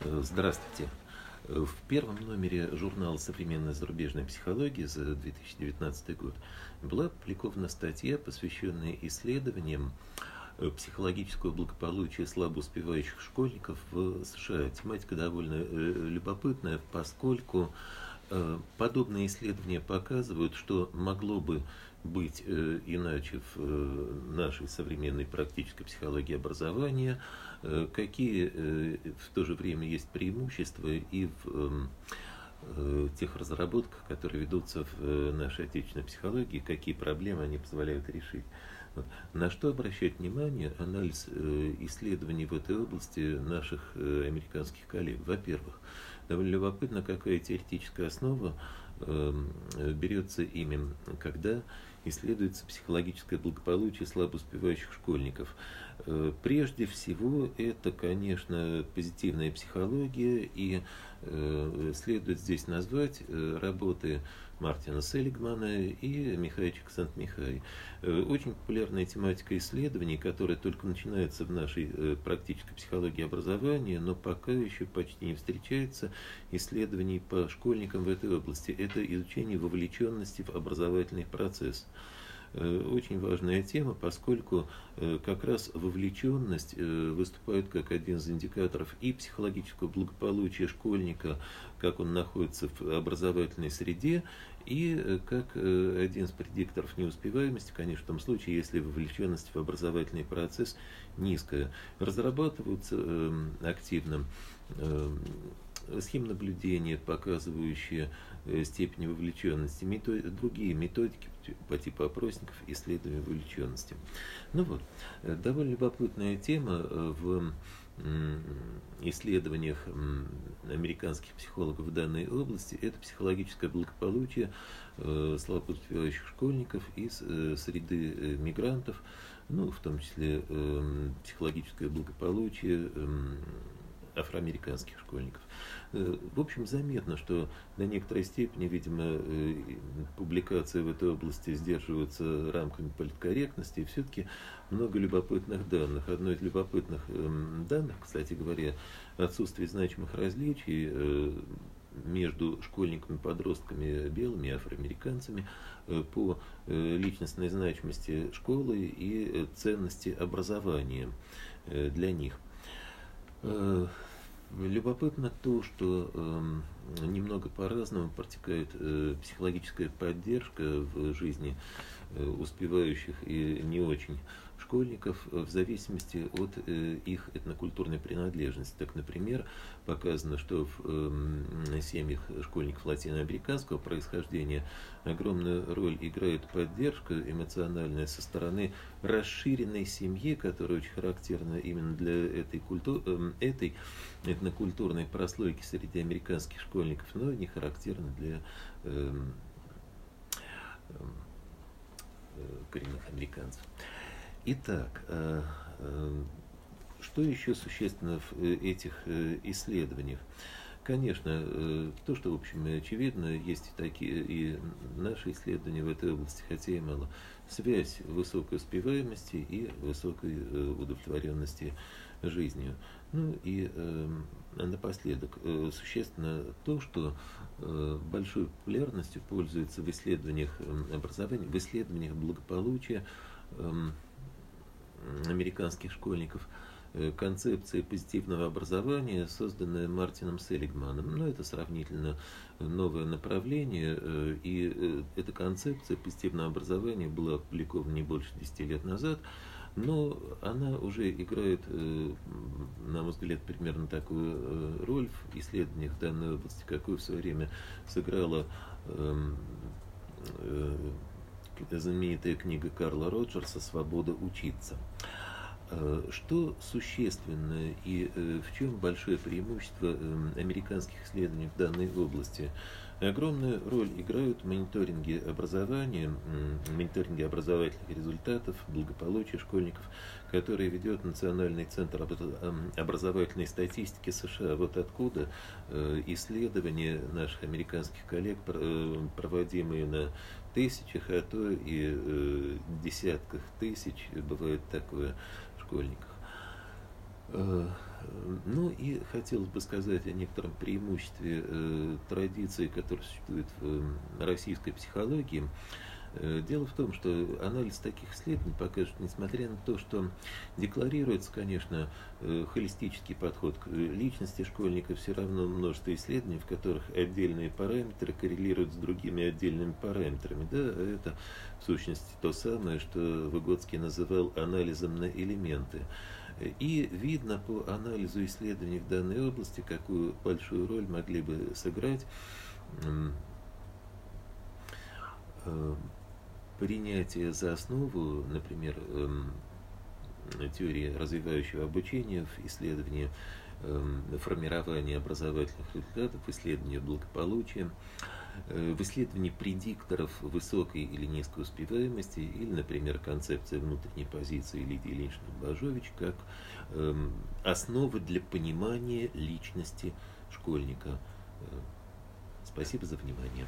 Э, здравствуйте. Э, в первом номере журнала «Современная зарубежная психология» за 2019 год была опубликована статья, посвященная исследованиям э, психологического благополучия слабо успевающих школьников в США. Тематика довольно любопытная, поскольку подобные исследования показывают, что могло бы быть э, иначе в э, нашей современной практической психологии образования, э, какие в то же время есть преимущества и в эм, тех разработках, которые ведутся в нашей отечественной психологии, какие проблемы они позволяют решить. На что обращать внимание анализ исследований в этой области наших американских коллег? Во-первых, довольно любопытно, какая теоретическая основа эм, берется ими, когда исследуется психологическое благополучие слабо успевающих школьников. Э, прежде всего, это, конечно, позитивная психология, и э, следует здесь назвать э, работы Мартина Селигмана и Михаила Сант-Михай. Очень популярная тематика исследований, которая только начинается в нашей практической психологии образования, но пока еще почти не встречается исследований по школьникам в этой области. Это изучение вовлеченности в образовательный процесс. Э, очень важная тема, поскольку э, как раз вовлеченность э, выступает как один из индикаторов и психологического благополучия школьника, как он находится в образовательной среде, и как один из предикторов неуспеваемости, конечно, в том случае, если вовлеченность в образовательный процесс низкая. Разрабатываются активно схем наблюдения, показывающие степень вовлеченности, метод, другие методики по типу опросников исследования вовлеченности. Ну вот, э, довольно любопытная тема э, в исследованиях американских психологов в данной области это психологическое благополучие слабо успевающих школьников из среды мигрантов, ну, в том числе психологическое благополучие афроамериканских школьников. Э, в общем, заметно, что до некоторой степени, видимо, э, публикации в этой области сдерживаются рамками политкорректности, и все-таки много любопытных данных. Одно из любопытных эм, данных, кстати говоря, отсутствие значимых различий э, между школьниками, подростками белыми афроамериканцами по личностной значимости школы и ценности образования для них. Любопытно то, что э, немного по-разному протекает э, психологическая поддержка в жизни. э, успевающих и не очень школьников э, в зависимости от э, их этнокультурной принадлежности. Так, например, показано, что в э, семьях школьников латиноамериканского происхождения огромную роль играет поддержка эмоциональная со стороны расширенной семьи, которая очень характерна именно для этой, культу... этой этнокультурной прослойки среди американских школьников, но не характерна для эм, эм, коренных американцев. Итак, э, э, что еще существенно в э, этих исследованиях? Конечно, то, что, в общем, очевидно, есть и такие, и наши исследования в этой области, хотя и мало, связь высокой успеваемости и высокой удовлетворенности жизнью. Ну и э, напоследок, э, существенно то, что э, большой популярностью пользуется в исследованиях образования, в исследованиях благополучия, э, американских школьников э, концепция позитивного образования, созданная Мартином Селигманом. Но это сравнительно новое направление, э, и э, эта концепция позитивного образования была опубликована не больше 10 лет назад, но она уже играет, на мой взгляд, примерно такую роль в исследованиях данной области, какую в свое время сыграла эм, знаменитая книга Карла Роджерса «Свобода учиться». Э, что существенно и э, в чем большое преимущество эм, американских исследований в данной области? Огромную роль играют мониторинги образования, мониторинги образовательных результатов, благополучия школьников, которые ведет Национальный центр образовательной статистики США. Вот откуда э, исследования наших американских коллег, проводимые на тысячах, а то и десятках тысяч, бывает такое, школьниках. Ну и хотелось бы сказать о некотором преимуществе э, традиции, которая существует в российской психологии. Э, дело в том, что анализ таких исследований покажет, несмотря на то, что декларируется, конечно, э, холистический подход к личности школьника, все равно множество исследований, в которых отдельные параметры коррелируют с другими отдельными параметрами. Да, это в сущности то самое, что Выгодский называл анализом на элементы. И видно по анализу исследований в данной области, какую большую роль могли бы сыграть принятие за основу, например, эм, теории развивающего обучения в исследовании эм, формирования образовательных результатов, исследования благополучия, э, в исследовании предикторов высокой или низкой успеваемости, или, например, концепция внутренней позиции Лидии Ильиничны-Бажович, как эм, основа для понимания личности школьника. Э, спасибо за внимание.